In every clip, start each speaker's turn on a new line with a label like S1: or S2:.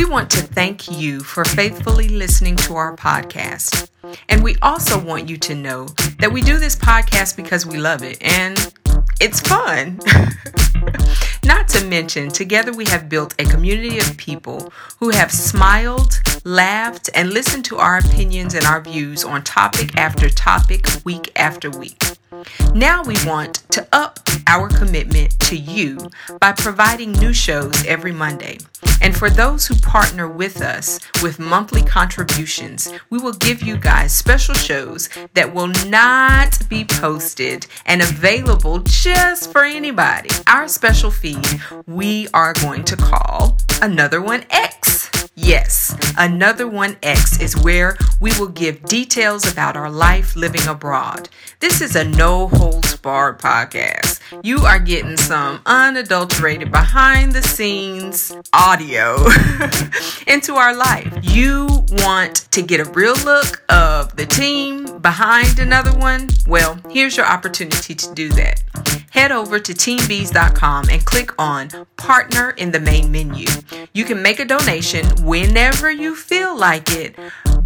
S1: We want to thank you for faithfully listening to our podcast. And we also want you to know that we do this podcast because we love it and it's fun. Not to mention, together we have built a community of people who have smiled, laughed, and listened to our opinions and our views on topic after topic, week after week. Now we want to up our commitment to you by providing new shows every Monday. And for those who partner with us with monthly contributions, we will give you guys special shows that will not be posted and available just for anybody. Our special feed we are going to call Another One X. Yes, Another One X is where we will give details about our life living abroad. This is a no holds barred podcast. You are getting some unadulterated behind the scenes audio into our life. You want to get a real look of the team behind another one? Well, here's your opportunity to do that. Head over to teambees.com and click on partner in the main menu. You can make a donation whenever you feel like it.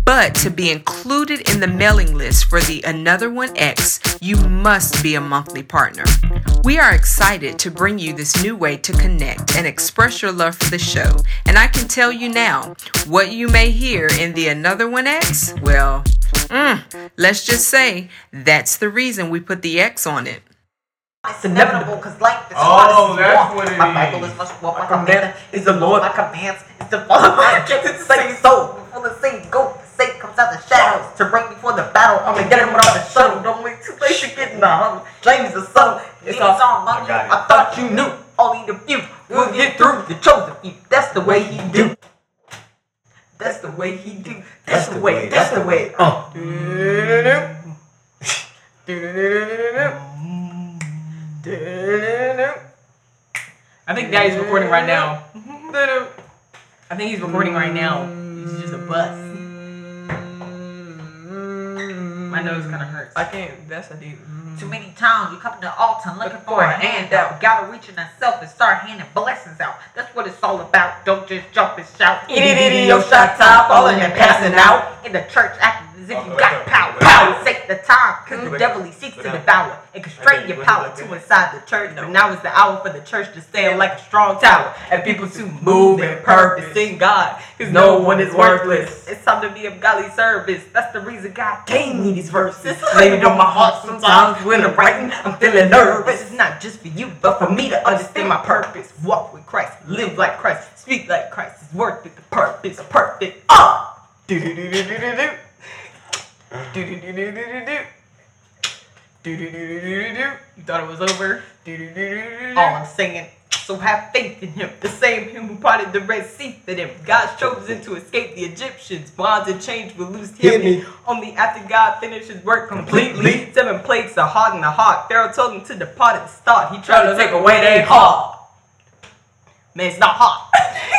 S1: But to be included in the mailing list for the Another One X, you must be a monthly partner. We are excited to bring you this new way to connect and express your love for the show. And I can tell you now, what you may hear in the Another One X, well, mm, let's just say that's the reason we put the X on it.
S2: It's inevitable because life is
S3: Oh,
S2: hard as
S3: that's
S2: walk.
S3: what it
S2: My
S3: is.
S2: Bible is much walk. My
S3: My
S2: command
S3: command
S2: is the Lord. My commands is to follow my kids. It's the same soul. Before the same goat, the same comes out the shadows to bring before the battle. I'm gonna get him without the shuttle. Don't wait too late to get in the huddle. James the son. It's all song.
S3: I got it.
S2: I thought you knew. Only the few will get through. The chosen few. That's the way he do. That's the way he do. That's the way. That's the way. Uh.
S4: I think Daddy's recording right now. I think he's recording right now. He's just a bust. My nose kind of hurts.
S3: I can't. That's a deep. Mm-hmm.
S2: Too many times you come to the altar looking for a handout. Gotta reach in yourself and start handing blessings out. That's what it's all about. Don't just jump and shout. Itty yo shot top, falling and passing out. In the church acting as if you got power. Power, take the time, cause the devil he seeks to devour and constrain your power to inside the church. But now is the hour for the church to stand like a strong tower and people to move in purpose in God. Cause no one is worthless. It's time to be of godly service. That's the reason God gave me these verses. Laid it on my heart sometimes when I'm writing. I'm feeling nervous. It's not just for you, but for me to understand my purpose. Walk with Christ, live like Christ, speak like Christ. It's worth it. The purpose, perfect. Ah! Do do do do do do do. Do do do do do do do. Do do do do.
S4: You thought it was over?
S2: Do do do do do do. All I'm saying. So have faith in him, the same him who parted the Red Sea for them. God's chosen to escape the Egyptians. Bonds and chains were loosed. Me. Only after God finished his work completely. Seven plagues are hard in the heart. Pharaoh told him to depart at the start. He tried to take away their heart. Man, it's not hot.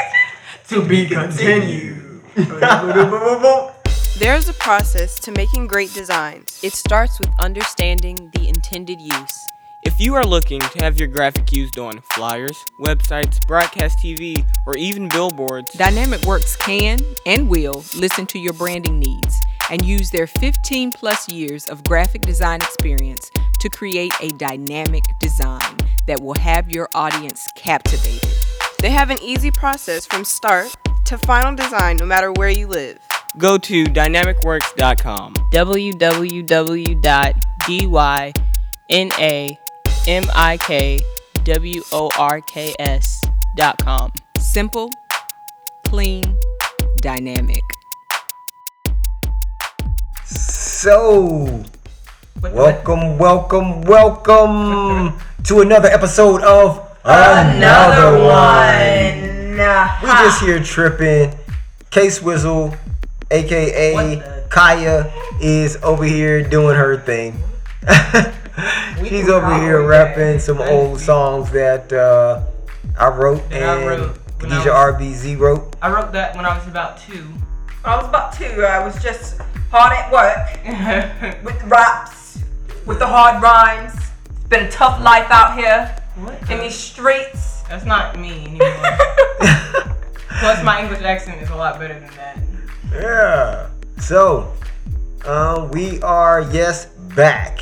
S2: to be continued.
S5: There's a process to making great designs. It starts with understanding the intended use.
S6: If you are looking to have your graphic used on flyers, websites, broadcast TV, or even billboards,
S1: Dynamic Works can and will listen to your branding needs and use their 15 plus years of graphic design experience to create a dynamic design that will have your audience captivated.
S5: They have an easy process from start to final design no matter where you live.
S6: Go to dynamicworks.com. www.dynamicworks.com.
S1: Simple, clean, dynamic.
S7: So, welcome, welcome, welcome to another episode of
S2: Another one.
S7: We just here tripping. Case Swizzle, aka Kaya, is over here doing her thing. She's over here rapping some old songs that uh, I wrote
S4: That I
S7: and
S4: wrote when I
S7: RBZ wrote.
S4: I wrote that when I was about two.
S2: When I was about two, I was just hard at work with raps, with the hard rhymes. It's been a tough life out here
S4: what?
S2: in these streets.
S4: That's not me anymore. Plus, my English accent is a lot better than that.
S7: Yeah. So, um, we are yes back.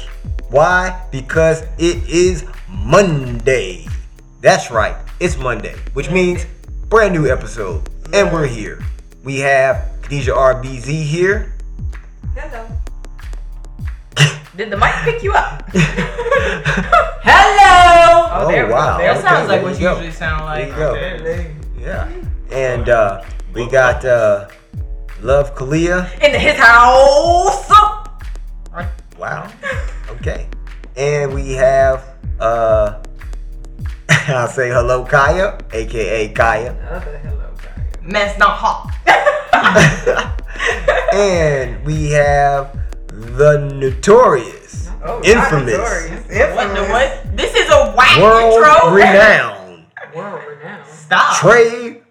S7: Why? Because it is Monday. That's right. It's Monday, which means brand new episode, and we're here. We have Khadijah RBZ here.
S3: Hello. Did the mic pick you up? Hello.
S7: Oh,
S3: there
S7: wow.
S4: That sounds like what
S7: you
S4: you
S7: go.
S4: usually sound like.
S7: There you go. Yeah. And uh, we got uh, Love Kalia.
S3: go. In his house.
S7: Wow. Okay. And we have uh I'll say hello Kaya, aka Kaya.
S3: Another hello, guy.
S4: Mess not hot.
S7: and we have the notorious,
S3: Oh,
S7: infamous,
S4: What the what? This is a whack
S7: world
S4: intro.
S7: renowned
S3: World renowned.
S4: Stop.
S7: Trey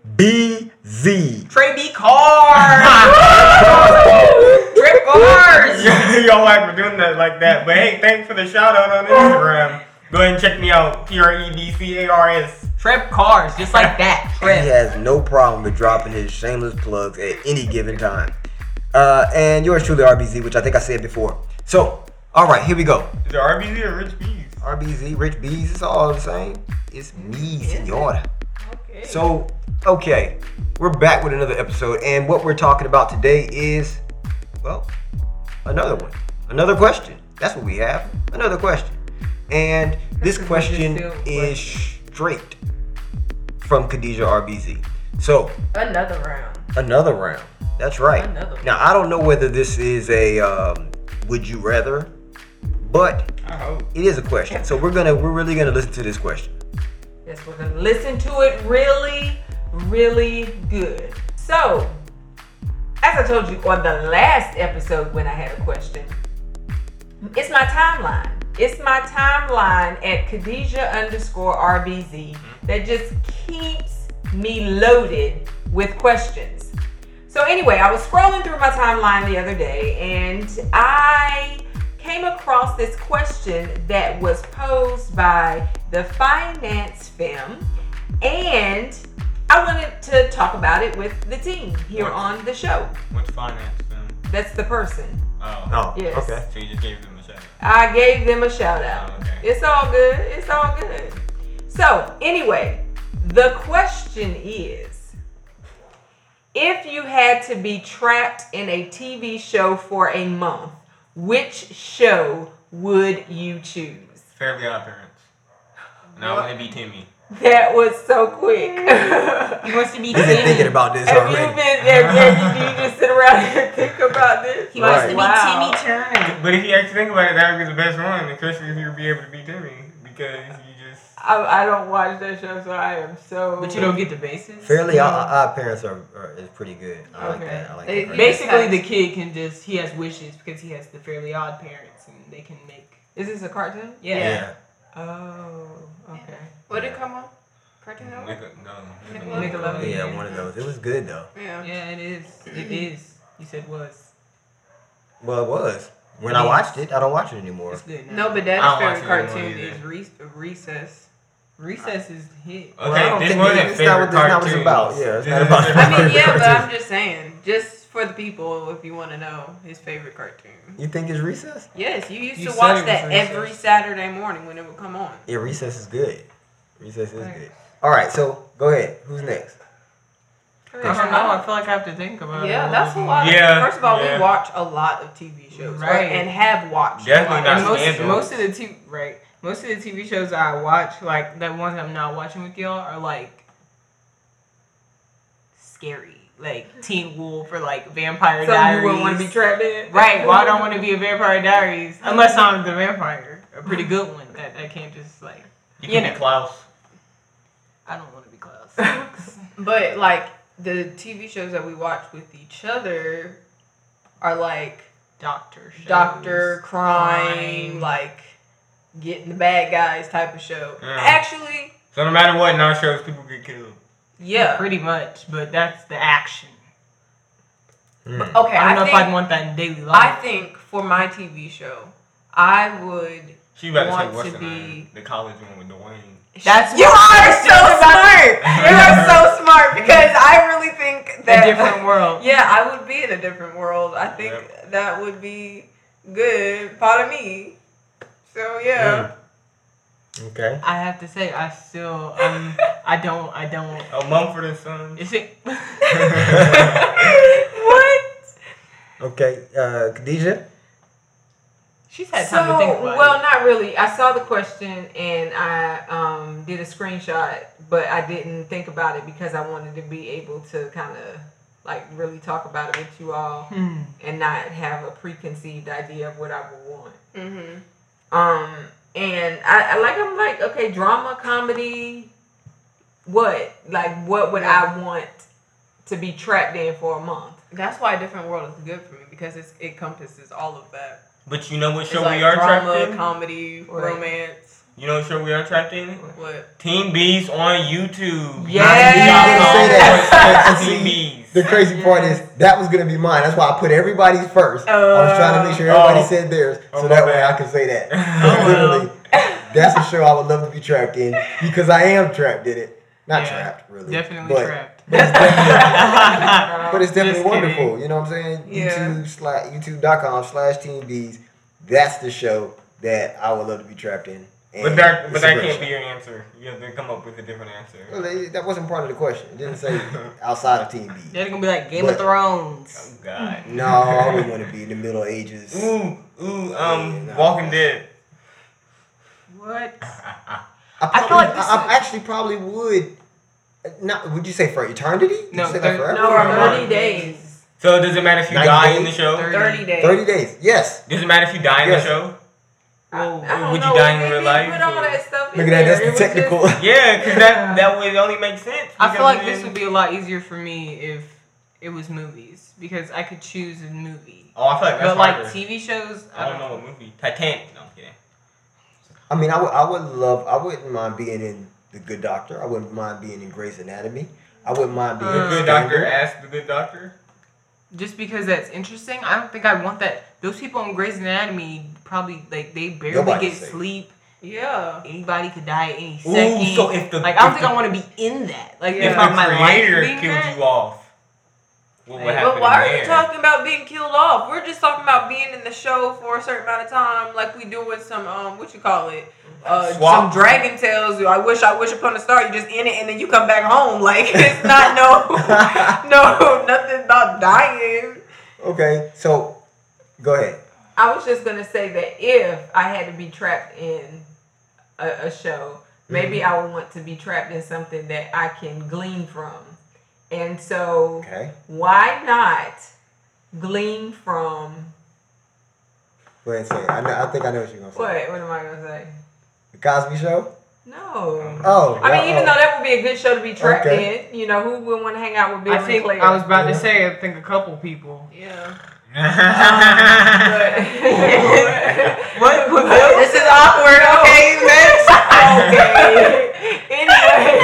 S7: BZ.
S4: Trey B. Cars. Trey Cars.
S6: Y'all like for doing that like that. But hey, thanks for the shout out on Instagram. Go ahead and check me out. T R E D C A R S.
S4: Trip Cars, just like that.
S7: He
S4: Trip.
S7: has no problem with dropping his shameless plugs at any given time. Uh, and yours truly RBZ, which I think I said before. So, all right, here we go.
S6: Is it RBZ or Rich Bees?
S7: RBZ, Rich Bees, it's all the same. It's me, senora.
S3: Okay.
S7: So, okay, we're back with another episode, and what we're talking about today is, well, another one, another question. That's what we have, another question, and this question is straight from Khadijah RBZ. So,
S3: Another round.
S7: another round. That's right.
S3: Another.
S7: Now, I don't know whether this is a um, would you rather, but
S6: I hope.
S7: it is a question. So we're gonna we're really gonna listen to this question.
S3: Yes, we're gonna listen to it really, really good. So, as I told you on the last episode when I had a question, it's my timeline. It's my timeline at Khadijah underscore RBZ mm-hmm. that just keeps me loaded with questions. So anyway, I was scrolling through my timeline the other day and I came across this question that was posed by the finance femme and I wanted to talk about it with the team here
S6: What?
S3: on the show.
S6: What's finance film?
S3: That's the person.
S6: Oh.
S7: Oh,
S3: Yes.
S7: okay.
S6: So you just gave them a shout out.
S3: I gave them a shout out.
S6: Oh, okay.
S3: It's all good. It's all good. So, anyway, the question is if you had to be trapped in a TV show for a month, which show would you choose?
S6: Fairly Odd Parents. No, I want to be Timmy.
S3: That was so quick.
S4: He wants to be
S7: You've been thinking about this
S3: Have you
S7: already.
S3: been? Have, have you, do you just sit around and think about this?
S4: He wants
S7: Right.
S4: to be
S3: Wow.
S4: Timmy Turner.
S6: But if you actually think about it, that would be the best one, especially if you would be able to be Timmy. Because you just.
S3: I, I don't watch that show, so I am so.
S4: But you don't get the bases.
S7: Fairly odd, odd parents are, are is pretty good. I like
S3: Okay.
S7: that. I like
S3: They-
S7: that.
S4: Basically, the kid can just he has wishes because he has the fairly odd parents, and they can make
S3: Is this a cartoon?
S4: yeah.
S7: yeah.
S3: Oh, okay.
S5: What did it come on? Cartoon Network?
S6: Nickel- no.
S5: Nickelodeon.
S4: Nickelodeon.
S7: Yeah, one of those. It was good though.
S5: Yeah.
S4: Yeah, it is. It mm-hmm. is. You said was.
S7: Well, it was. When
S4: It
S7: I watched it, I don't watch it anymore.
S4: It's good now.
S5: No, but
S6: that's
S5: Daddy's favorite
S6: watch it anymore
S5: cartoon
S6: either.
S5: is Re- Recess.
S4: Recess is hit.
S7: Well, I don't
S6: this
S7: think
S6: wasn't
S7: it's not what-
S6: favorite
S7: that's not what it's
S6: cartoons.
S7: about. Yeah, it's not about-
S5: I mean, yeah, but I'm just saying, just for the people, if you want to know his favorite cartoon.
S7: You think it's Recess?
S5: Yes, you used
S4: You
S5: to watch that
S4: Recess.
S5: every Saturday morning when it would come on.
S7: Yeah, Recess is good. Recess is
S4: Right.
S7: good. All right, so go ahead. Who's next?
S4: I don't know. I feel like I have to think about it.
S5: Yeah, that's a lot.
S6: Yeah,
S5: Of, first of all,
S6: yeah.
S5: we watch a lot of TV shows, right?
S4: Right.
S5: And have watched.
S6: Definitely
S5: a lot
S6: not
S5: of
S4: most,
S6: Scandal.
S4: most of the TV right. Most of the TV shows that I watch, like the ones I'm not watching with y'all, are like scary, like Teen Wolf or like Vampire
S3: So you
S4: Diaries.
S3: wouldn't want to be trapped in?
S4: Right. Well, I don't want to be a Vampire Diaries unless I'm the vampire, a pretty good one that I can't just like.
S6: You
S4: You
S6: can
S4: know.
S6: be Klaus.
S4: I don't want to be Klaus.
S5: But like the TV shows that we watch with each other are like
S4: Doctor. Shows,
S5: doctor crime, like getting the bad guys type of show.
S6: Yeah.
S5: Actually,
S6: So no matter what, in our shows, people get killed.
S5: yeah.
S4: Pretty much, but that's the action.
S7: Hmm.
S5: Okay,
S4: I don't know
S5: think,
S4: if I'd want that in daily life.
S5: I think for my TV show, I would
S6: She about to
S5: Want to be-
S6: The college one with Dwayne.
S4: That's
S3: You are so smart. You are so smart because I really think
S4: A
S3: that
S4: different world.
S3: Yeah, I would be in a different world. I think that would be good. Part of me. So yeah.
S7: Okay.
S4: I have to say, I still, um, I don't, I don't.
S6: A Mumford and Sons.
S4: Is it?
S3: what?
S7: Okay. Uh, Khadijah.
S4: She's had
S3: So
S4: time to think about
S3: well,
S4: it.
S3: not really. I saw the question and I um, did a screenshot, but I didn't think about it because I wanted to be able to kind of like really talk about it with you all
S4: Hmm.
S3: and not have a preconceived idea of what I would want.
S5: Mm-hmm.
S3: Um, and I, I like I'm like okay, drama, comedy, what like what would I want to be trapped in for a month?
S5: That's why a Different World is good for me because it's, it encompasses all of that.
S6: But you know what
S5: It's
S6: show
S5: like
S6: we are trapped
S5: drama,
S6: in?
S5: comedy,
S3: Right.
S5: romance.
S6: You know what show we are trapped in?
S5: What?
S6: Team Bees on YouTube.
S3: Yeah.
S7: I say that.
S6: Team
S7: see,
S6: Bees.
S7: The crazy part is that was gonna be mine. That's why I put everybody's first. I was oh. trying to make sure everybody
S6: Oh.
S7: said theirs, oh, so
S6: Oh,
S7: that way
S6: bad.
S7: I can say that.
S6: Oh,
S7: Literally, that's a show I would love to be trapped in because I am trapped in it. Not
S4: Yeah,
S7: trapped, really.
S4: Definitely
S7: but,
S4: trapped.
S7: But it's definitely, but it's definitely wonderful.
S4: kidding.
S7: You know what I'm saying?
S3: Yeah.
S7: YouTube slash YouTube.com slash Team Bees. That's the show that I would love to be trapped in. And
S6: But that, but that can't
S7: show.
S6: be your answer. You have to come up with a different answer.
S7: Well, they- that wasn't part of the question. It didn't say outside of Team Bees.
S4: They're gonna be like Game
S7: But-
S4: of Thrones.
S6: Oh God.
S7: No, I wouldn't want to be in the Middle Ages.
S6: Ooh, ooh, um,
S7: Yeah, no.
S6: Walking Dead.
S4: What?
S7: I,
S4: I feel like this
S7: I, I actually probably would. uh, Not would you say for eternity? Did
S4: No,
S7: you say that
S4: thir-
S7: forever?
S3: No,
S4: For
S3: thirty days.
S6: So does it matter if you
S7: 90
S6: die in the show?
S4: Thirty.
S3: Thirty days.
S7: Thirty days. Yes.
S6: Does it matter if you die in
S7: Yes.
S6: the show?
S4: Well,
S3: I don't
S6: Would you die in real life,
S3: Put all
S6: or-
S3: that stuff
S7: Look at that. That's the technical.
S3: just-
S6: Yeah, because that that would only make sense.
S4: I feel
S6: because
S4: like this would be a lot easier for me if it was movies because I could choose a movie.
S6: Oh, I feel like that's
S4: But like. TV shows,
S6: I don't know what movie. Titanic. No, I'm kidding.
S7: I mean, I would. I would love. I wouldn't mind being in The Good Doctor. I wouldn't mind being in Grey's Anatomy. I wouldn't mind being
S6: The good doctor Ask the good doctor.
S4: Just because that's interesting, I don't think I want that. Those people on Grey's Anatomy probably like they barely
S7: Nobody's
S4: get
S7: safe.
S4: sleep.
S5: Yeah.
S4: Anybody could die at any
S6: Ooh,
S4: second.
S6: so if the
S4: like I don't think
S6: the,
S4: I want to be in that. Like
S6: if
S4: if
S6: the
S4: my life
S6: creator
S4: being
S6: killed
S4: that,
S6: you off, what would
S4: But
S6: happen
S5: But why are you talking about being killed off? We're just talking about being in the show for a certain amount of time, like we do with some um, what you call it, uh,
S6: Swap.
S5: some Dragon Tales. I wish, I wish upon a star. You just in it and then you come back home. Like it's not no, no, nothing about dying.
S7: Okay, so go ahead.
S3: I was just gonna say that if I had to be trapped in a, a show, maybe
S7: Mm-hmm.
S3: I would want to be trapped in something that I can glean from. And so,
S7: Okay.
S3: why not glean from
S7: Go ahead and say it. I, know, I think I know what you're gonna say.
S3: what? What am I gonna say?
S7: The Cosby Show.
S3: No.
S7: Oh.
S3: I mean,
S7: that-
S3: even
S7: oh.
S3: though that would be a good show to be trapped
S7: Okay.
S3: in, you know, who would want to hang out with Bill
S4: I think
S3: Claire?
S4: I was about
S7: Yeah.
S4: to say. I think a couple people.
S5: Yeah.
S3: what? what
S5: This is awkward. Okay, next.
S3: okay. anyway.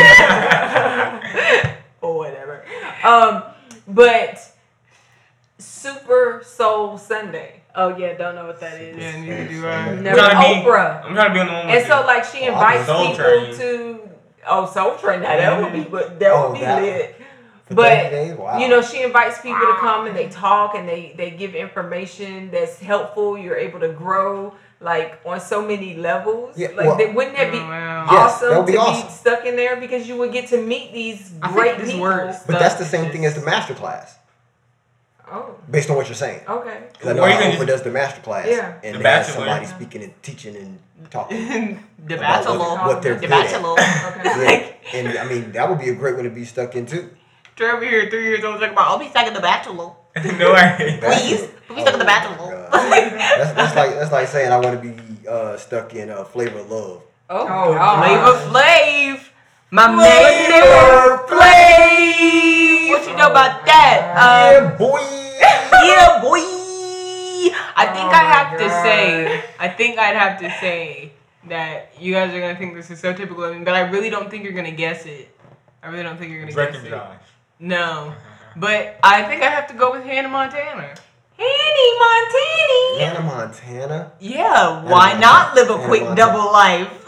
S3: or whatever. Um, but Super Soul Sunday.
S5: Oh yeah, don't know what that is.
S4: Yeah, neither do I.
S3: Never
S6: trying to be-
S3: Oprah.
S6: I'm trying to be on the one
S3: And so like she
S7: Oh,
S3: invites
S6: Soul
S3: people to oh Soul Train. Now that would be but that
S7: Oh,
S3: would be
S7: that-
S3: lit.
S7: For
S3: but,
S7: Wow.
S3: You know, she invites people to come and they talk and they they give information that's helpful. You're able to grow like on so many levels.
S7: Yeah,
S3: like
S7: well-
S3: they, wouldn't that be
S4: Oh, wow.
S3: Awesome
S7: that would be
S3: to
S7: awesome.
S3: be stuck in there because you would get to meet these
S4: I
S3: great
S4: this
S3: people.
S4: works.
S7: but that's the same
S4: is
S7: thing as the master class,
S3: Oh,
S7: based on what you're saying.
S3: okay.
S7: Because I know
S6: Or you
S7: how
S6: can
S7: Oprah does the master class.
S3: Yeah.
S7: And
S6: The
S7: they have
S6: Bachelor.
S7: somebody speaking and teaching and talking.
S4: the Bachelor.
S7: What, what they're
S4: The
S7: good at.
S4: Bachelor.
S3: Okay.
S7: Yeah. And I mean, that would be a great one to be stuck in too.
S4: Trevor here, three years old, talking about I'll be stuck in the Bachelor.
S6: no, I
S4: Please, put me stuck in the Bachelor.
S7: That's, that's like that's like saying I want to be uh, stuck in uh, Flavor of Love.
S3: Oh,
S4: Flavor. Flav. My
S7: Flavor
S4: Flavor Flav. What you know about that? Um,
S7: yeah, boy.
S4: yeah, boy. I think
S3: Oh
S4: I have to say, I think I'd have to say that you guys are gonna think this is so typical of me, but I really don't think you're gonna guess it. I really don't think you're gonna
S6: Drake
S4: guess
S6: and
S4: it.
S6: Josh.
S4: No, but I think I have to go with Hannah Montana.
S3: Hanny Montani.
S7: Hannah Montana.
S4: Yeah, why
S7: Montana.
S4: not live a
S7: Hannah
S4: quick
S7: Montana.
S4: double life?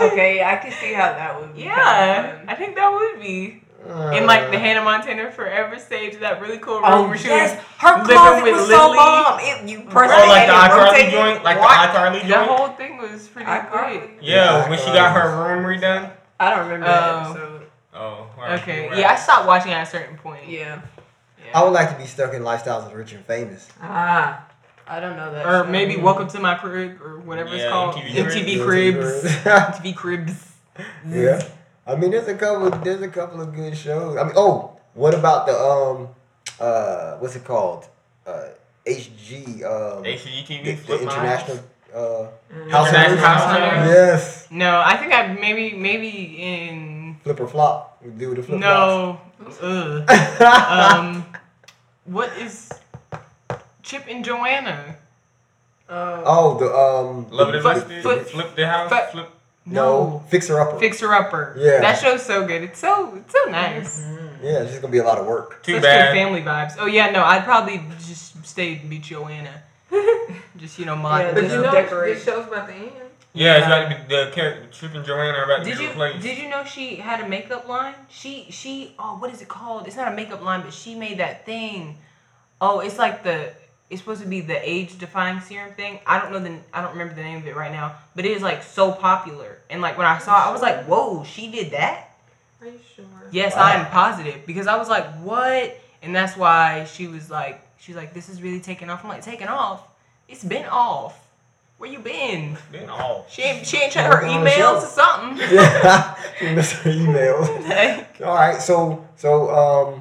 S5: Okay, I can see how that would be.
S4: Yeah,
S5: kinda
S4: I think that would be.
S7: Uh,
S4: In like the Hannah Montana Forever stage, that really cool room
S5: Oh
S4: where she
S5: yes,
S4: was
S5: her
S4: living
S5: closet
S4: with
S5: was so bomb. It, you press
S6: Oh, like the
S5: and it
S6: iCarly joint, like
S5: What?
S6: the iCarly joint.
S4: The whole thing was pretty
S5: iCarly.
S4: great.
S6: Yeah, when she got her room redone.
S5: I don't remember that
S4: Oh.
S5: episode.
S6: Oh, alright,
S4: Okay,
S6: right.
S4: yeah, I stopped watching at a certain point.
S5: Yeah.
S7: I would like to be stuck in lifestyles of rich and famous.
S5: Ah, I don't know that.
S4: Or
S5: show.
S4: maybe Welcome to My Crib or whatever it's called.
S6: MTV
S4: MTV,
S7: Cribs.
S4: Cribs. MTV Cribs.
S7: yeah. I mean, there's a couple. There's a couple of good shows. I mean, oh, what about the um, uh, what's it called? Uh, HG. Um, the,
S6: HGTV
S7: the
S6: Flip My
S7: international.
S6: House.
S7: Uh, House
S6: International House Hunters.
S7: Yes.
S4: No, I think I maybe maybe in
S7: Flip or flop. We do the flip
S4: no. Ugh. Um, what is Chip and Joanna?
S5: Oh.
S7: oh, the um.
S6: Love it
S7: the-
S6: and
S7: the-
S6: List
S4: flip-
S6: It. Flip the house.
S4: flip-
S6: Flip.
S7: No, Fixer Upper.
S4: Fixer Upper.
S7: Yeah.
S4: That show's so good. It's so it's so nice.
S7: Yeah, it's just gonna be a lot of work.
S6: Too
S4: Such
S6: bad.
S4: good family vibes. Oh yeah, no, I'd probably just stay and be Joanna. just you know, mod.
S5: Yeah,
S3: But you know,
S5: decorate.
S3: this show's about to end.
S6: Yeah, it's about to be the character Chip and Joanna are about to
S4: Did
S6: be
S4: you
S6: replaced.
S4: did you know she had a makeup line? She she oh what is it called? It's not a makeup line, but she made that thing. Oh, it's like the it's supposed to be the age defying serum thing. I don't know the I don't remember the name of it right now, but it is like so popular. And like when I saw it, I was like, whoa, she did that.
S3: Are you sure?
S4: Yes,
S7: Wow.
S4: I'm positive because I was like, what? And that's why she was like, she's like, this is really taking off. I'm like, taking off? It's been off. Where you been?
S6: Then all.
S4: She ain't she ain't checked her emails or something.
S7: Yeah, she missed her emails. All right, so so um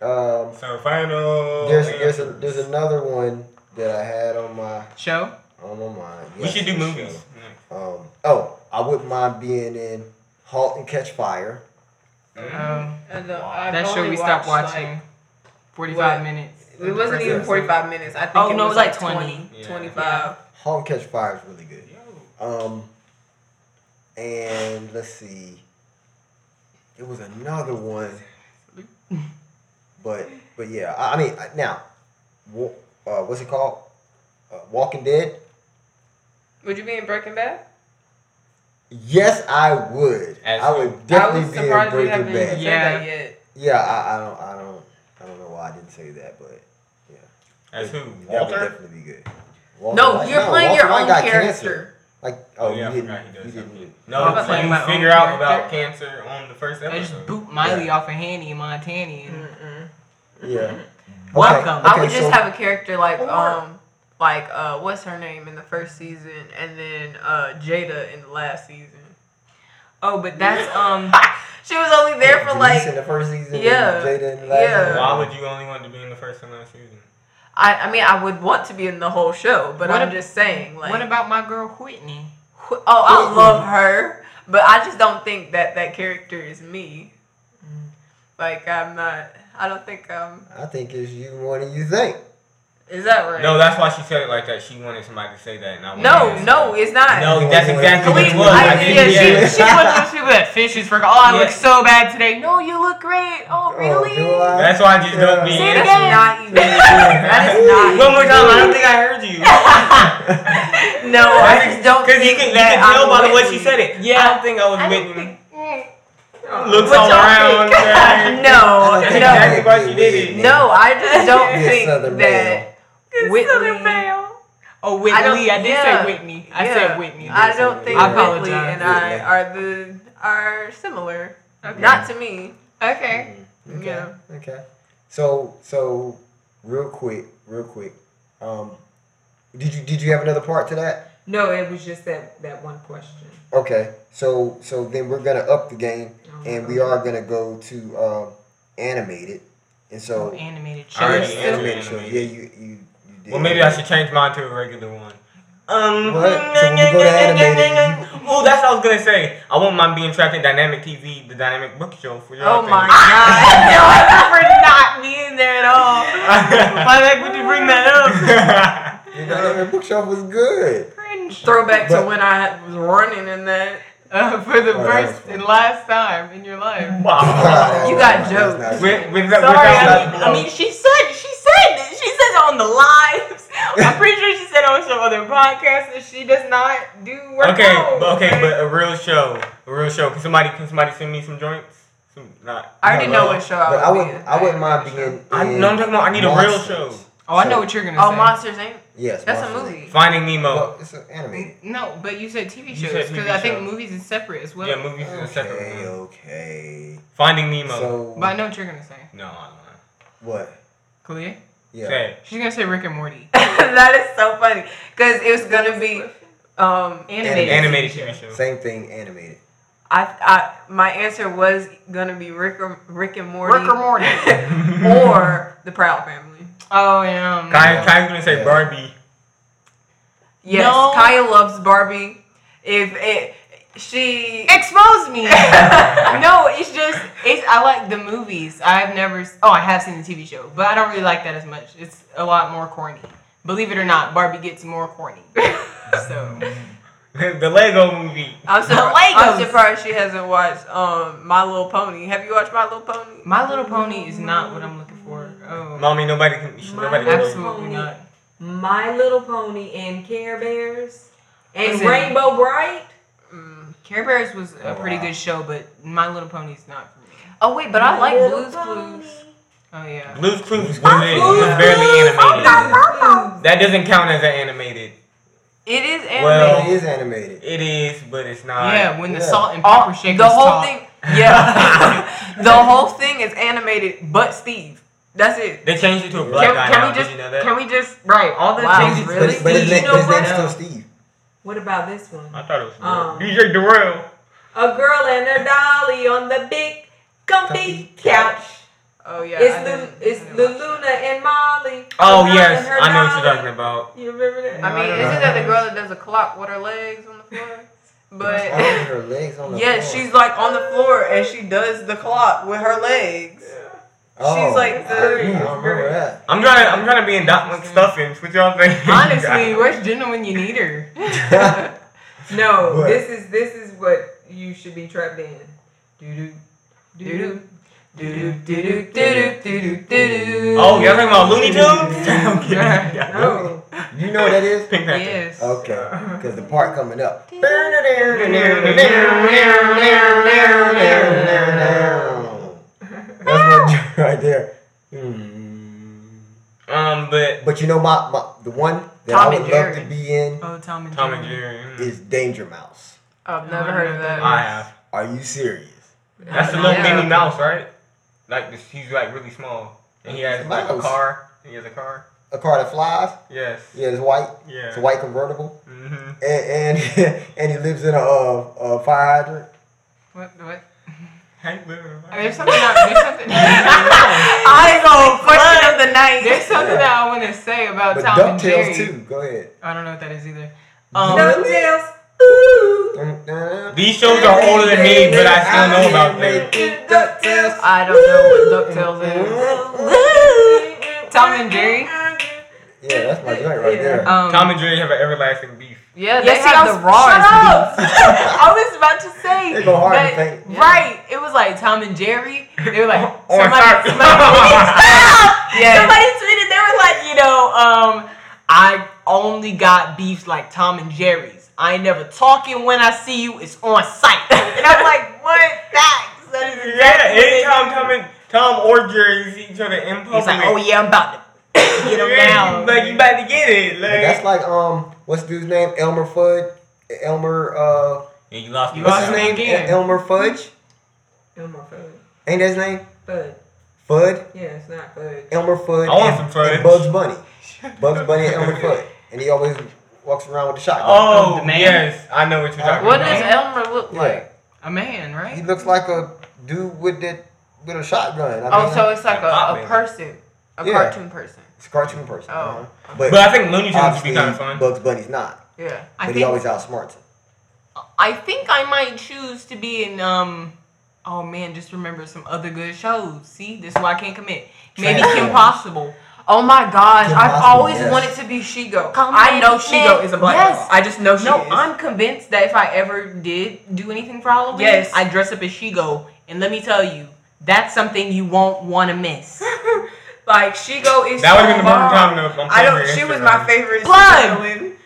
S7: um
S6: So final.
S7: there's there's a, there's another one that I had on my
S4: Show.
S7: on my mind.
S6: We should do movies.
S7: sure. Um oh, I wouldn't mind being in *Halt and Catch Fire*.
S4: Um,
S5: And, uh,
S6: Wow.
S4: That show we stopped watching.
S5: like,
S4: 45
S5: what?
S4: minutes.
S5: it wasn't even 45 minutes. I think
S4: Oh,
S5: it
S4: no,
S5: was
S4: it was
S5: like
S4: like
S5: 20,
S4: 20.
S6: Yeah.
S5: 25.
S7: *Halt and Catch Fire* is really good. Um, and let's see, it was another one, but but yeah, I, I mean now, wa- uh, what's it called? Uh, Walking Dead.
S5: Would you be in Breaking Bad?
S7: Yes, I would.
S6: As
S7: I
S6: who?
S7: would
S5: I was
S7: definitely be in
S5: surprised
S7: Breaking Bad.
S4: Yeah.
S5: yet.
S7: Yeah, I, I don't, I don't, I don't know why I didn't say that, but yeah.
S6: As who?
S7: That would
S6: Walter?
S7: definitely be good. Walter
S5: No,
S7: White-
S5: you're playing your
S7: Walter White
S5: own
S7: got
S5: character.
S7: cancer. Like, oh,
S6: Oh, yeah,
S7: you
S6: he
S7: didn't,
S6: does
S7: you didn't.
S6: No,
S4: I'm
S6: so
S4: playing
S6: you
S4: my own
S6: figure out
S4: character.
S6: about cancer on the first
S4: I
S6: episode.
S4: just boot Miley off of Hanny and Montana. and
S5: Mm-mm.
S7: Yeah.
S4: Welcome.
S5: I would just
S7: so-
S5: have a character like
S4: Or-
S5: um like uh what's her name in the first season and then uh Jada in the last season.
S4: Oh, but that's um.
S5: She was only there for
S7: Denise in
S5: like
S7: the first season.
S5: Yeah,
S7: And Jada in the last
S5: yeah.
S7: one.
S6: Why would you only want to be in the first and last season?
S5: I I mean I would want to be in the whole show, but
S4: What
S5: I'm
S4: ab-
S5: just saying like
S4: what about my girl Whitney?
S5: Wh- Oh, I love her, but I just don't think that that character is me. Like I'm not. I don't think um.
S7: I think it's you more than you think.
S5: Is that right?
S6: No, that's why she said it like that. She wanted somebody to say that. And I
S5: No,
S6: to
S5: no, it's not.
S6: No, that's exactly what it
S5: We-
S6: was.
S5: I-
S6: I didn't
S5: yeah,
S6: get
S5: she-
S6: it.
S4: She's one of those people that fishes for. Oh, I look so bad today. No, you look great. Oh,
S7: Oh,
S4: really?
S7: do I?
S6: That's why I just don't be
S4: Say it
S6: in
S5: That's not even. that is not.
S6: One more time. I don't think I heard you.
S5: No, I just don't.
S6: Because you can, you
S5: that
S6: can tell by the way she said it.
S4: Yeah.
S6: I don't think I was
S4: I don't
S6: Looks
S5: What
S6: all
S5: y'all
S6: around.
S5: think?
S6: right?
S5: No,
S7: I
S6: That's
S7: think
S5: no,
S6: exactly why she did it.
S5: no. I just don't think that
S7: male.
S5: Whitney.
S4: Oh, Whitney.
S5: I
S4: I, did
S5: yeah.
S4: say Whitney. I
S5: Yeah.
S4: said Whitney.
S5: I don't think
S4: I
S5: Whitley
S4: apologize.
S5: and I
S7: Whitney.
S5: are the are similar.
S4: Okay.
S5: Not to me.
S4: Okay.
S7: Okay.
S5: Yeah.
S7: Okay. So so real quick, real quick. Um, did you did you have another part to that?
S3: No, it was just that that one question.
S7: Okay. So so then we're gonna up the game and we are gonna go to um, animated. And so
S4: Oh, animated
S6: I already
S4: shows.
S6: answered
S7: animated shows. Yeah, you you you did.
S6: Well, maybe I should change mine to a regular one. Um.
S7: What? Mm, so when we go to mm, animated, mm,
S6: Oh, that's what I was gonna say. I won't mind being trapped in Dynamic TV, the Dynamic Bookshelf for your
S5: Oh
S6: thing.
S5: my
S4: No,
S5: god.
S4: for not being there at all. Why the heck would you bring that up?
S7: You know, the bookshelf was good.
S4: Cringe.
S5: Throwback
S7: But-
S5: to when I was running in that.
S4: Uh, for the
S7: Oh,
S4: first and last time in your life.
S6: Wow.
S5: You got jokes.
S7: not-
S6: With, with, that-
S4: Sorry,
S6: without
S4: I mean, I mean, she said, she said, it. She said on the lives. I'm pretty sure she said on some other
S3: podcast that she does not do work
S6: Okay,
S3: out.
S6: but okay, but a real show, a real show. Can somebody can somebody send me some joints? Some not.
S5: I already know what show I
S7: But I
S5: would
S7: wouldn't.
S5: be in.
S7: I wouldn't mind being.
S6: I,
S7: in
S6: no, I'm talking about. I need a real show.
S4: Oh, I know what you're gonna
S5: Oh,
S4: say.
S5: Oh, Monsters Inc.
S7: Yes,
S5: That's a movie.
S6: Finding Nemo.
S7: Well, it's an anime.
S4: No, but you said TV shows because I think
S6: show.
S4: movies is separate as well.
S6: yeah, movies is separate.
S7: Okay,
S6: one.
S7: okay.
S6: Finding Nemo.
S7: So
S4: But I know what you're gonna say.
S6: no, I
S7: what?
S4: Kalia?
S7: Yeah.
S6: Say.
S4: She's gonna say Rick and Morty.
S5: that is so funny because it was gonna be um
S4: Animated.
S6: Animated TV show.
S7: Same thing, animated.
S5: I, I my answer was gonna be Rick or, Rick and Morty
S4: Rick or Morty.
S5: or the Proud Family.
S4: Oh yeah. um,
S6: Kai, Kai's gonna say
S7: Yeah.
S6: Barbie.
S5: Yes,
S4: No.
S5: Kaya loves Barbie. If it she
S4: exposed me. no, it's just it's. I like the movies. I've never. Oh, I have seen the TV show, but I don't really like that as much. It's a lot more corny. Believe it or not, Barbie gets more corny. So
S6: the Lego movie.
S5: I'm,
S4: The
S5: surpri- I'm surprised she hasn't watched um My Little Pony. Have you watched My Little Pony?
S4: My Little Pony is not what I'm looking for. Oh,
S6: Mommy, nobody can.
S3: My
S6: Nobody can.
S4: absolutely not.
S3: My Little Pony and Care Bears and
S4: Listen.
S3: Rainbow
S5: Brite.
S4: Care Bears was a
S7: Oh,
S4: pretty
S7: wow.
S4: good show, but My Little Pony's not for me.
S5: Oh wait, but I like Blue's Clues.
S4: Oh yeah.
S6: Blue's Clues was,
S7: Blue's
S6: it, was barely animated. That doesn't count as an animated.
S5: It is animated.
S6: Well-
S7: it is animated.
S6: It is, but it's not.
S4: Yeah, when the
S7: Yeah.
S4: salt and
S5: All-
S4: pepper shakers
S5: the whole
S4: talk.
S5: thing, yeah, the whole thing is animated, but Steve. That's it.
S6: They changed it to a black
S2: Can,
S6: guy
S2: can
S6: now.
S2: we just
S6: Did you know that?
S2: can we just right all the
S5: Wow,
S2: changes?
S5: really?
S7: But, but
S3: Did
S7: his, name, but his
S3: what?
S7: name's still Steve.
S3: What about this one?
S6: I thought it was
S3: Um,
S6: DJ Darrell.
S3: A girl and her dolly on the big comfy
S7: Comfy couch.
S3: couch.
S5: Oh yeah,
S3: It's
S5: I
S3: Lu- it's
S5: I
S3: Luna and Molly.
S6: Oh
S3: A
S6: yes, I know what you're talking about.
S3: You remember that?
S5: that. I mean, isn't that the girl that does a clock with her legs on the floor? But
S7: her legs on the
S5: yeah,
S7: floor.
S5: she's like on the floor and she does the clock with her legs.
S7: Oh,
S5: She's like the.
S7: I, yeah, I remember that.
S6: I'm trying. I'm trying to be in Doc McStuffins. what y'all think.
S4: Honestly, where's Jenna when you need her?
S3: no,
S7: what?
S3: this is this is what you should be trapped in. Do do do do.
S6: Oh, y'all talking about Looney Tunes? I'm kidding.
S3: No.
S7: You know what that is?
S6: Pink Panther.
S4: Yes.
S7: Okay, because the part coming up. That's my right there. Hmm.
S6: Um, but
S7: But you know my, my the one that
S5: Tom
S7: I would love to be in
S4: Oh, Tom and
S6: Tom
S4: Jerry.
S6: and Jerry. mm.
S7: is Danger Mouse.
S5: I've never
S4: I
S5: heard of
S4: that.
S5: that.
S6: I have.
S7: Are you serious?
S6: That's the little
S5: Yeah.
S6: Minnie Mouse, right? Like this, he's like really small, and he has like a car. He has a car.
S7: A car that flies.
S6: Yes.
S7: Yeah, it's white.
S6: Yeah.
S7: It's a white convertible,
S6: Mm-hmm.
S7: and and, and he lives in a, uh, a fire hydrant.
S4: What? What?
S6: Hank Little.
S4: I there's something. I, there's something.
S5: I go question of the night.
S4: There's something that I want to say about
S7: But
S4: Tom and Jerry.
S7: Ducktales too. Go ahead.
S4: I don't know what that is either. Um,
S3: Ducktales. Ooh.
S7: Dun, dun.
S6: These shows are older than me, but I still know about them.
S7: Ducktales.
S5: I don't know what DuckTales is.
S4: Tom and Jerry.
S7: Yeah, that's my joint right there.
S4: Um,
S6: Tom and Jerry have an everlasting beef.
S5: Yeah, they
S4: Yes, see, I was-
S5: the rawest
S4: shut up. I was about to say.
S7: They go hard
S4: that-
S7: and faint.
S4: Right. It was like Tom and Jerry. They were like
S6: Or
S4: somebody.
S6: Tom-
S4: somebody stop.
S5: Yes.
S4: Somebody tweeted. They were like, you know, um, I only got beefs like Tom and Jerry's. I ain't never talking when I see you. It's on site. And I'm like, what? Facts. That is
S6: Yeah,
S4: exactly what
S6: anytime
S4: do.
S6: Tom and Tom or Jerry see each other in public,
S4: He's like, oh yeah, I'm about to get him
S6: yeah,
S4: down.
S6: Like you about to get it. Like
S7: But that's like um, what's the dude's name? Elmer Fudd. Elmer uh,
S6: yeah, you lost.
S4: You
S6: me.
S4: lost
S6: What's his name?
S4: again.
S7: Elmer Fudge.
S3: Elmer Fudd.
S7: Ain't that his name?
S3: Fudd.
S7: Fudd.
S3: Yeah, it's not Fudd.
S7: Elmer Fudd.
S6: I want
S7: and,
S6: some Fudge.
S7: and Bugs Bunny. Bugs Bunny and Elmer Fudd, and he always walks around with the shotgun.
S6: Oh,
S4: The man?
S6: yes, I know what you're talking
S5: What
S6: about.
S5: What does Elmer look
S7: Yeah.
S5: like?
S4: A man, right?
S7: He looks like a dude with that with a shotgun. I
S5: Oh,
S7: mean,
S5: so it's like a, a person, a
S7: Yeah.
S5: cartoon person.
S7: It's a cartoon person.
S5: Oh.
S7: uh-huh. But,
S6: But I think Looney Tunes would
S7: obviously,
S6: be kind of fun.
S7: Bugs Bunny's not.
S5: Yeah.
S4: I
S7: But he
S4: think
S7: always outsmarts him.
S4: I think I might choose to be in um. Oh man, just remember some other good shows. See, this is why I can't commit. Maybe Kim Possible.
S5: Oh my gosh,
S7: Kim
S5: I've
S7: Possible,
S5: always
S7: yes.
S5: wanted to be Shego.
S4: Come
S5: I know
S4: in, Shego
S5: is a black
S4: Yes.
S5: girl. I just know she
S4: No,
S5: is.
S4: I'm convinced that if I ever did do anything for Halloween,
S5: Yes.
S4: I dress up as Shego. And let me tell you, that's something you won't want to miss.
S5: like Shego is
S6: That would have
S5: so
S6: been the perfect
S5: bomb.
S6: time to. I'm
S5: I don't.
S6: plugging
S5: She was my favorite.
S4: Plug!
S5: supervillain.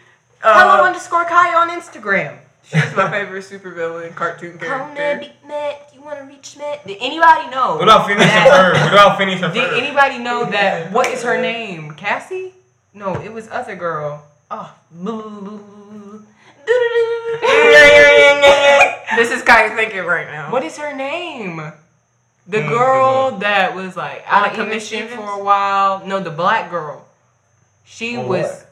S4: Hello
S5: Uh,
S4: underscore Kai on Instagram.
S5: she's my favorite supervillain cartoon
S4: Come
S5: character.
S4: there, big man. You wanna reach me? Did anybody know?
S6: What about finish her
S4: that-
S6: first? What about finish her
S4: Did anybody know that? What is her name? Cassie? No, it was other girl. Oh.
S5: This is Kai thinking right now.
S4: What is her name? The
S6: Hmm,
S4: girl that was like out of
S5: Anna Eva
S4: commission for a while. No, the black girl. She
S7: On
S4: was.
S7: what?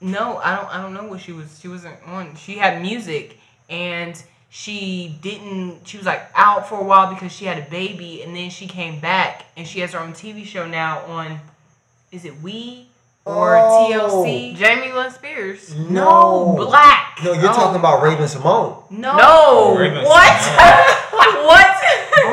S4: No, I don't. I don't know what she was. She wasn't on. She had music, and she didn't. She was like out for a while because she had a baby, and then she came back, and she has her own TV show now on. Is it We or
S7: Oh.
S4: TLC?
S5: Jamie Lynn Spears.
S4: No, black.
S7: No, you're
S4: Oh.
S7: talking about Raven-Symoné.
S4: No.
S5: No.
S6: Raven
S5: What? what?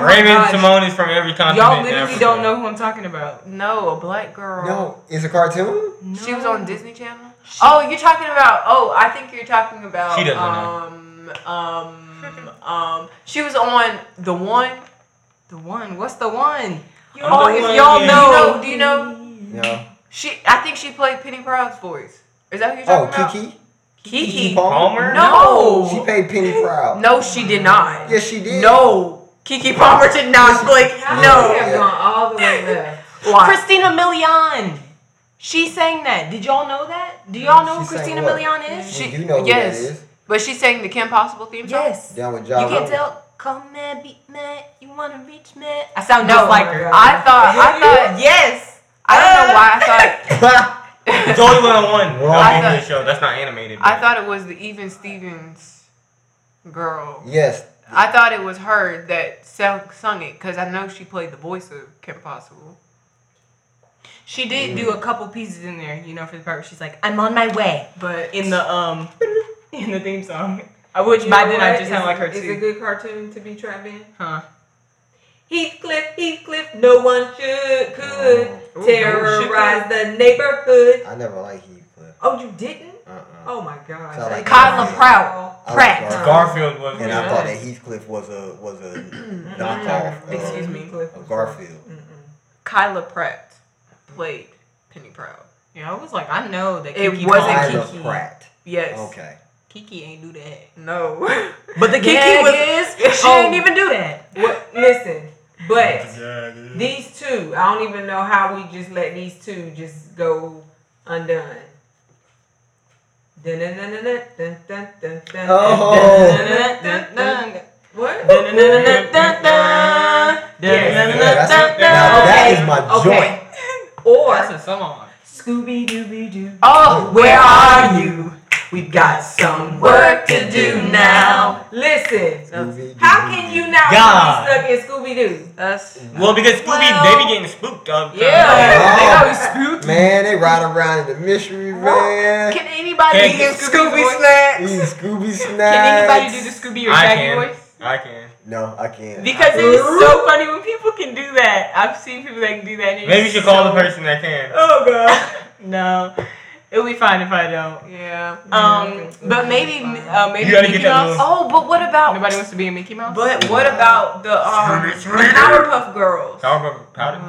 S4: Oh my
S6: Raven
S4: gosh.
S6: Simone is from every continent.
S4: Y'all literally
S6: Africa.
S4: don't know who I'm talking about.
S5: No, a black girl.
S7: No, it's a cartoon.
S5: She was on Disney Channel. oh, you're talking about. Oh, I think you're talking about.
S6: She doesn't know.
S5: um, um, um. She was on the one.
S4: The one. What's the one?
S6: I'm
S5: Oh,
S6: the
S5: if
S6: one,
S5: y'all
S6: yeah.
S5: know, do you know?
S7: No.
S5: She, I think she played Penny Proud's voice. Is that who you're
S7: Oh,
S5: talking about?
S7: Oh,
S5: Keke. Keke.
S6: Palmer?
S5: No.
S7: She paid Penny Proud.
S5: No, she did not.
S7: Yes, she did.
S5: No. Keke Palmer did not play.
S3: We
S5: No.
S3: have gone all the way left.
S5: Why?
S4: Christina Milian. She sang that. Did y'all know that? Do y'all mm, know
S7: She
S4: who
S7: sang
S4: Christina
S7: what?
S4: Milian is? Mm.
S7: We do know who
S5: yes.
S7: that is.
S5: But she sang the Kim Possible theme song.
S4: Yes.
S7: Down with
S4: You can't tell. Come and beat me. You wanna reach me? I sound
S5: No,
S4: like her.
S5: I thought. I thought.
S4: yes.
S5: I don't know why I thought.
S6: Zoe 101.
S7: Wrong.
S6: That'll be
S5: I
S6: a
S5: thought-
S6: show. That's not animated.
S5: I thought it was the Even Stevens girl.
S7: yes.
S5: I thought it was her that sung, sung it because I know she played the voice of Kim Possible.
S4: She did do a couple pieces in there, you know, for the purpose. She's like, I'm on my way.
S5: But
S4: In the um, in the theme song. I which
S3: You
S4: by then I just sound like her too.
S3: It's a good cartoon to be trapped in.
S4: Huh?
S3: Heathcliff, Heathcliff, no one should could
S7: Oh.
S3: terrorize the neighborhood.
S7: I never liked Heathcliff.
S3: Oh, you didn't?
S7: Uh-uh.
S3: Oh my god.
S7: Sound like
S5: Kyla
S7: Garfield.
S5: Prout. Pratt.
S7: Garfield.
S6: Garfield was.
S7: And I thought that Heathcliff was a was a knockoff. of-
S5: Excuse me.
S7: Of Garfield.
S5: Kyla Pratt played Penny Proud.
S4: Yeah, I was like, I know that
S5: It wasn't
S7: Kyla
S5: Keke.
S7: Pratt.
S5: Yes.
S7: Okay.
S4: Keke ain't do that.
S5: No.
S4: But the Keke
S5: Yeah,
S4: was
S5: yes.
S4: she
S3: Oh.
S4: didn't even do that.
S3: What? Listen, but
S6: Yeah,
S3: these two, I don't even know how we just let these two just go undone.
S7: Oh.
S3: What?
S7: Yeah, that's, now that is my
S3: Okay.
S7: joint.
S3: Or
S4: That's a song.
S3: Scooby Dooby Doo.
S5: Oh,
S3: Where are you? We've got some work to do now. Listen,
S7: Scooby-Doo.
S3: how can you not
S6: God.
S3: be stuck in Scooby Doo?
S5: That's
S6: Well, because Scooby,
S5: Well-
S6: they be getting spooked all the time.
S5: Yeah.
S3: They
S7: Oh,
S3: always spooky.
S7: Man, they ride around in the mystery van.
S5: Can anybody
S6: Can't
S5: do
S6: get
S5: Scooby
S3: Scooby
S5: Snacks?
S7: Eating Scooby snacks.
S4: Can anybody do the Scooby or Shaggy voice?
S6: I can.
S7: No, I can't.
S4: Because it is so funny when people can do that. I've seen people that can do that. and
S6: Maybe you should call the person that can.
S4: Oh god. no. It'll be fine if I don't.
S5: Yeah.
S4: Um, but maybe, uh, maybe
S6: You gotta
S4: Mickey
S6: get that
S4: Mouse.
S6: little-
S5: Oh, but what about?
S4: Nobody wants to be a Mickey Mouse.
S5: But what about the um the Powerpuff Girls?
S6: Powerpuff Powder.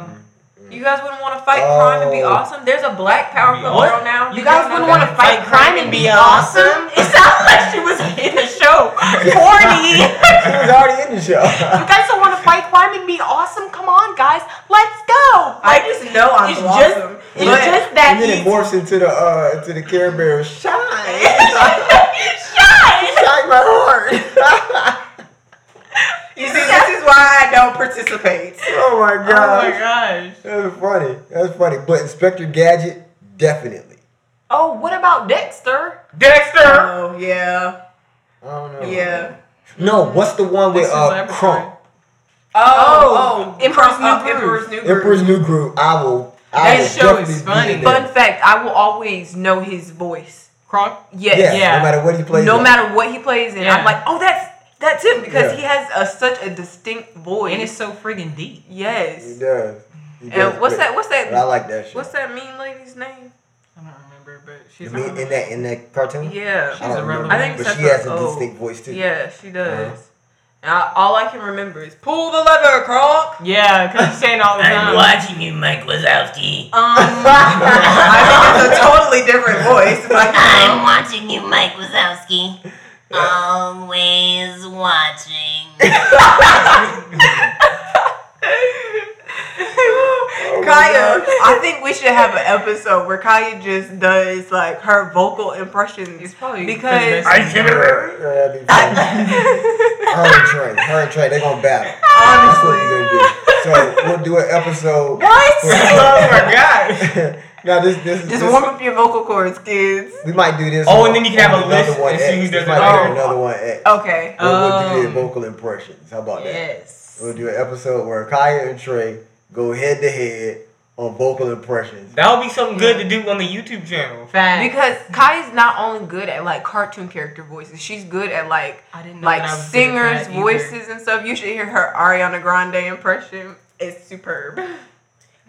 S5: You guys wouldn't want to fight crime and be
S7: Oh.
S5: awesome. There's a black Powerpuff
S6: What?
S5: girl now.
S4: you
S5: Did
S4: guys
S5: y'all
S4: wouldn't want to fight crime and be awesome. It sounds like she was in the show. Horny.
S7: She was already in the show.
S4: You guys don't want to fight crime and be awesome? Come on, guys, let's go!
S5: I just know I'm
S4: it's
S5: awesome.
S4: just, it's
S5: But-
S4: just that
S7: and then it morphs into the uh into the Care Bear shine.
S4: Shine!
S7: Shine my heart.
S5: You see, this is why I don't participate.
S7: oh my gosh.
S4: Oh my
S7: god.
S4: gosh.
S7: That's funny. That's funny. But Inspector Gadget, definitely.
S4: Oh, what about Dexter?
S6: Dexter.
S5: Oh yeah,
S7: I don't know.
S5: yeah.
S7: No, what's the one with uh
S4: Laboratory.
S7: Kronk?
S5: Oh, oh,
S4: Emperor's New
S5: uh,
S4: Groove.
S5: Emperor's New Groove.
S7: Emperor's New Groove. I will. I
S4: That show is funny.
S5: Fun fact: I will always know his voice.
S4: Kronk?
S5: Yes.
S7: Yeah,
S4: Yeah.
S7: No matter what he plays.
S5: No
S7: on.
S5: matter what he plays in,
S4: Yeah.
S5: I'm like, oh, that's that's him because
S7: Yeah.
S5: he has a, such a distinct voice.
S4: And it's so friggin' deep.
S7: He
S5: yes.
S7: does. He does
S5: And what's that? What's that?
S7: But I like that shit.
S5: What's that mean lady's name?
S4: I don't remember, but
S7: You
S4: she's
S7: mean in that in that cartoon?
S5: Yeah.
S4: She's oh,
S7: I don't
S4: a
S7: remember.
S4: rebel.
S5: I think
S7: but she has a
S5: oh.
S7: distinct voice too.
S5: Yeah, she does. Uh-huh. And I, all I can remember is pull the lever, Kronk.
S4: Yeah, because he's saying all the time.
S8: I'm watching you, Mike Wazowski.
S4: Um,
S5: I think it's a totally different voice. But
S8: I'm watching you, Mike Wazowski. Always watching.
S5: Kaya, I think we should have an episode where Kaya just does like her vocal impressions.
S4: it's probably
S5: Because-
S4: I should have.
S7: Yeah, that'd her and Trey, her and Trey, they gonna battle. That's what we're gonna do. So we'll do an episode.
S5: What?
S6: oh my god.
S7: now this this is
S5: Just
S7: this,
S5: warm up your vocal cords, kids.
S7: we might do this.
S6: Oh,
S7: on-
S6: and then you can have a
S7: another
S6: list
S7: one
S6: and see
S7: X.
S6: who does
S7: might
S6: it
S7: be
S6: better.
S7: another one X.
S5: Okay.
S7: We'll, we'll do the
S4: Um,
S7: vocal impressions. How about that?
S5: Yes.
S7: We'll do an episode where Kaya and Trey go head to head on vocal impressions.
S6: That would be something good to do on the YouTube channel.
S4: Fact.
S5: Because Kaya's not only good at like cartoon character voices, she's good at like
S4: I didn't know
S5: like
S4: I was good at
S5: singers' voices and stuff. You should hear her Ariana Grande impression. It's superb.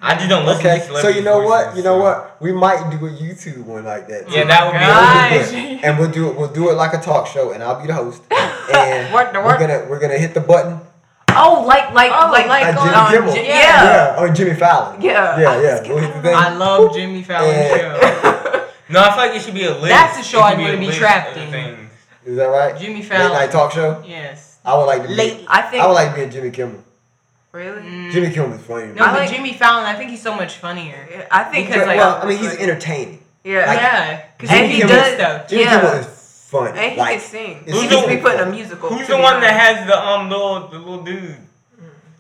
S6: I just don't listen
S7: Okay,
S6: to
S7: so you know what? You know
S6: so-
S7: what? We might do a YouTube one like that.
S6: Yeah, that would be
S5: God.
S6: Good.
S7: and we'll do it. We'll do it like a talk show, and I'll be the host. And
S5: What
S7: we're gonna we're gonna hit the button.
S5: Oh, like like
S4: Oh,
S5: like
S4: like
S7: Like Jimmy
S5: um,
S7: Kimmel.
S5: Ji-
S7: yeah, or Jimmy Fallon.
S5: Yeah.
S7: yeah, yeah. We'll hit the thing.
S4: I love Jimmy Fallon's
S7: Yeah.
S4: show.
S6: No, I feel like it should be a list.
S4: That's the show I
S6: should
S4: wanna be trapped in.
S7: Is that right?
S4: Jimmy Fallon.
S7: Late night talk show.
S4: Yes.
S7: I would like to be.
S4: Late.
S5: I think
S7: I would like to be a Jimmy Kimmel.
S5: really.
S4: Mm.
S7: Jimmy Kimmel is funny.
S4: No, but
S5: like-
S4: Jimmy Fallon, I think he's so much funnier.
S5: I think
S4: Because, like-
S7: well, I mean, he's entertaining.
S5: yeah.
S7: like-
S4: yeah, because
S5: And
S4: he
S5: he
S4: does
S5: does-
S4: stuff.
S7: Jimmy
S5: Yeah.
S7: Kimmel is funny.
S5: and he
S7: like,
S5: can sing.
S7: it's
S5: He needs to be
S7: putting
S5: put in a
S7: funny.
S5: musical.
S6: Who's the
S5: be
S6: one that has the um little the little dude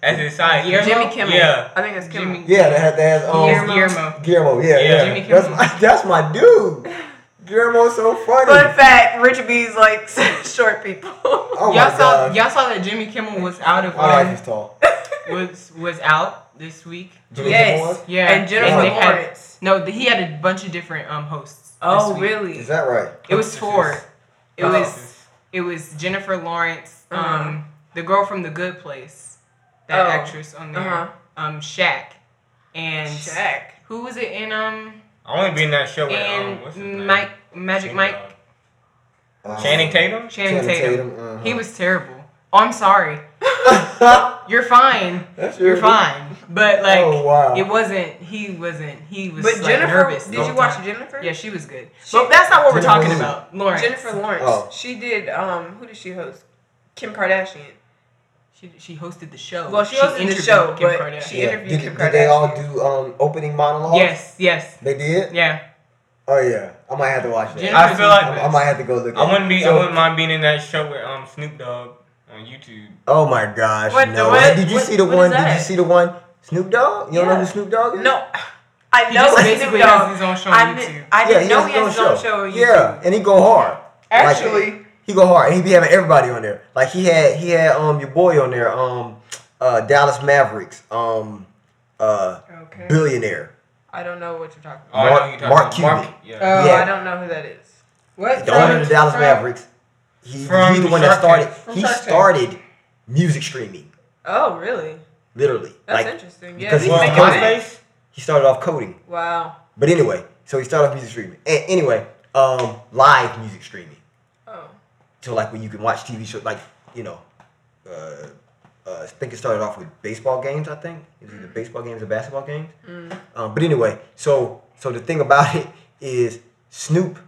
S6: as his side?
S4: Guillermo?
S5: Jimmy Kimmel.
S6: Yeah.
S5: I think it's Kimmel.
S4: Jimmy.
S7: Yeah, that has, that has um,
S4: Guillermo. Guillermo.
S7: Guillermo, yeah,
S6: Yeah.
S7: yeah.
S4: Jimmy
S7: that's, my, that's my dude. Guillermo's so funny.
S5: Fun fact: Rich B's like short people.
S7: oh my
S4: y'all saw
S7: gosh.
S4: y'all saw that Jimmy Kimmel was out of
S7: My wife
S4: um,
S7: tall.
S4: was was out this week.
S7: Jimmy
S5: Yes.
S4: Yeah,
S5: And Jennifer
S4: they had-
S5: Lawrence.
S4: no, he had a bunch of different um hosts.
S5: Oh,
S4: this week.
S5: really?
S7: Is that right?
S4: It was four. It
S5: Oh.
S4: was it was Jennifer Lawrence, um,
S5: Uh-huh.
S4: the girl from The Good Place, that
S5: Oh.
S4: actress on there,
S5: Uh-huh.
S4: um, Shaq, and
S5: Shaq.
S4: who was it in um
S6: I only to be in that show with um,
S4: and
S6: what's his name?
S4: Mike Magic
S6: Snoop
S4: Mike
S6: Dogg.
S7: Um,
S6: Channing Tatum.
S4: Channing
S7: Channing
S4: Tatum.
S7: Tatum, uh-huh.
S4: He was terrible. Oh, I'm sorry. You're fine.
S7: That's
S4: You're
S7: your-
S4: fine. But like,
S7: Oh, wow.
S4: it wasn't. He wasn't. He was
S5: But
S4: like,
S5: Jennifer,
S4: nervous.
S5: did you watch
S4: time.
S5: Jennifer?
S4: Yeah, she was good.
S5: She-
S4: but that's not what we're talking about. Lawrence.
S5: Jennifer Lawrence.
S7: Oh.
S5: She did. Um, who did she host? Kim Kardashian.
S4: She, she hosted the show.
S5: Well, she hosted the show,
S4: Kim
S5: but
S4: Kardashian.
S5: she
S7: Yeah.
S5: interviewed
S7: Did,
S5: Kim
S7: did they all do um opening monologues?
S4: Yes, yes,
S7: They did?
S4: yeah.
S7: Oh yeah. I might have to watch that.
S4: Jennifer-
S6: I feel like
S7: I, I might have to go look
S6: I wouldn't be.
S7: it.
S6: I wouldn't mind being in that show with um Snoop Dogg on YouTube.
S7: Oh my gosh.
S5: What the
S7: no.
S5: what?
S7: Did you
S5: What-
S7: see the one? Did you see the one? Snoop Dogg? You don't know who Snoop Dogg is?
S5: No, I
S4: He
S5: know
S4: just basically
S5: Snoop
S4: has
S5: Dogg.
S4: his own show
S5: I
S4: on
S5: didn't-
S4: YouTube.
S5: I
S7: Yeah,
S5: didn't know he
S7: his
S5: has his own show on YouTube.
S7: Yeah, and he go hard.
S5: Actually,
S7: Like, he go hard, and he be having everybody on there. Like he had, he had um your boy on there, um, uh, Dallas Mavericks, um, uh,
S5: okay.
S7: billionaire.
S5: I don't know what you're talking
S6: Oh,
S5: about.
S6: I know
S7: Mark-
S6: you're talking
S7: Mark
S6: about.
S7: Cuban.
S6: Mark, yeah.
S5: Oh,
S7: Yeah.
S5: I don't know who that is.
S4: What?
S7: The owner of the Dallas Mavericks. He,
S6: From
S7: he's the one that started. He
S5: Shark Tank.
S7: started music streaming,
S5: Oh, really?
S7: literally.
S5: That's
S7: like
S5: interesting. Yeah,
S7: because
S5: he's
S7: he's
S6: Well,
S5: making
S7: coding.
S5: money.
S6: MySpace.
S7: he started off coding.
S5: Wow.
S7: But anyway, so he started off music streaming. A- anyway, um, live music streaming.
S5: Oh.
S7: So like when you can watch TV shows, like you know, uh, uh, I think it started off with baseball games. I think it was either baseball games or basketball games. Um, but anyway, so so the thing about it is Snoop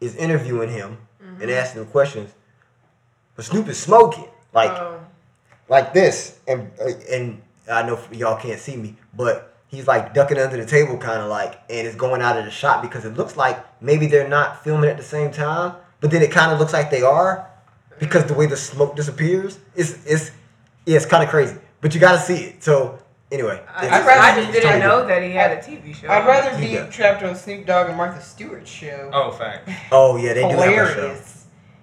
S7: is interviewing him and asking him questions, but Snoop is smoking like
S5: Oh.
S7: like this, and uh, and I know y'all can't see me, but he's like ducking under the table, kind of like, and it's going out of the shot because it looks like maybe they're not filming at the same time, but then it kind of looks like they are because the way the smoke disappears, it's it's yeah, it's kind of crazy, but you got to see it. So anyway,
S5: I,
S7: it's-
S5: I just didn't know that he had a TV show.
S3: I'd rather be trapped on Snoop Dogg and Martha Stewart's show.
S6: Oh, fact.
S7: Oh yeah, they do have a show.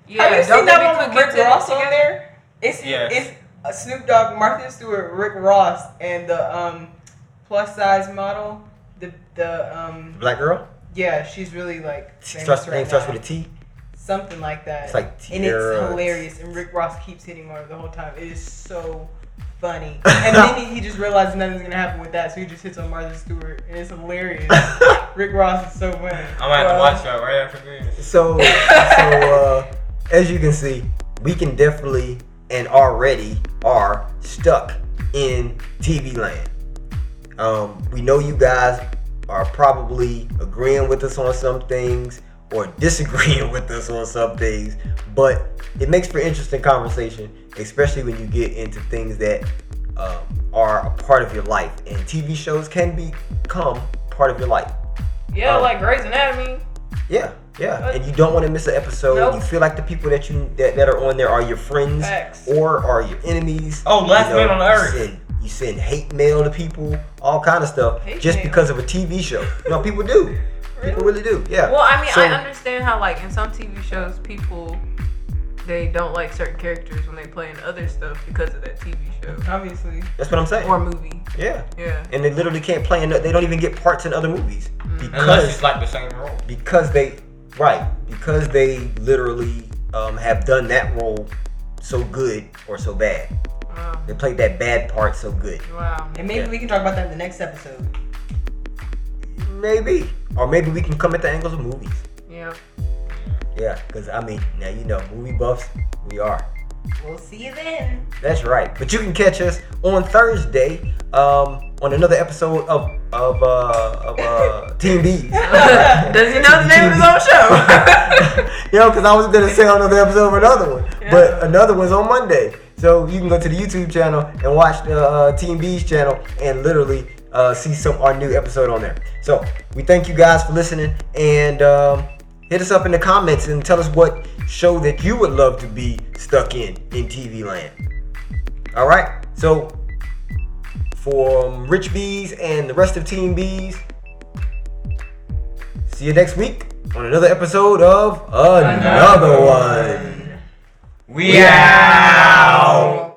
S3: Hilarious.
S5: Yeah,
S3: Have you seen that
S5: be
S3: one with
S5: cooking
S3: Rick Ross on
S5: together?
S3: there? It's
S6: Yes.
S3: it's uh, Snoop Dogg, Martha Stewart, Rick Ross, and the um plus size model. The the um
S7: Black girl.
S3: yeah, she's really like
S7: It
S3: famous
S7: starts,
S3: right
S7: name starts with a T.
S3: something like that.
S7: It's like
S3: and it's hilarious. And Rick Ross keeps hitting on her the whole time. It is so funny. and then he, he just realizes nothing's gonna happen with that, so he just hits on Martha Stewart, and it's hilarious. Rick Ross is so funny.
S6: I'm gonna have to watch that right after this.
S7: So, so uh, as you can see, we can definitely and already are stuck in TV land. Um, we know you guys are probably agreeing with us on some things or disagreeing with us on some things, but it makes for interesting conversation, especially when you get into things that um, are a part of your life. And TV shows can become part of your life.
S5: Yeah,
S7: Um,
S5: like Grey's Anatomy.
S7: Yeah, yeah. Uh, and you don't want to miss an episode.
S5: Nope.
S7: You feel like the people that you that, that are on there are your friends
S5: Facts.
S7: or are your enemies.
S9: Oh, last
S7: You know,
S9: man on
S7: you
S9: earth.
S7: Send, you send hate mail to people, all kind of stuff,
S5: Hate
S7: just
S5: mail.
S7: because of a TV show. You know, people do. People really do. Yeah.
S3: Well, I mean,
S7: So-
S3: I understand how like in some TV shows people they don't like certain characters when they play in other stuff because of that TV show
S5: Obviously.
S7: That's what I'm saying.
S3: or movie.
S7: yeah.
S3: Yeah.
S7: And they literally can't play in. They don't even get parts in other movies mm.
S9: Unless
S7: because
S9: it's like the same role.
S7: because they right because they literally um, have done that role so good or so bad.
S3: Wow.
S7: They played that bad part so good.
S3: Wow.
S4: And maybe
S7: Yeah.
S4: we can talk about that in the next episode.
S7: Maybe. Or maybe we can come at the angles of movies.
S3: Yeah.
S7: Yeah, because I mean, now you know, movie buffs, we are.
S4: We'll see you then.
S7: That's right. But you can catch us on Thursday um, on another episode of of uh, of uh, Team B.
S3: Does he know the name of his own show?
S7: you know, because I was gonna say on another episode of another one, but another one's on Monday. So you can go to the YouTube channel and watch the uh, Team B's channel and literally uh, see some our new episode on there. So we thank you guys for listening and um, hit us up in the comments and tell us what show that you would love to be stuck in in TV land. All right. So for Rich Bees and the rest of Team Bees, see you next week on another episode of another one.
S9: We out.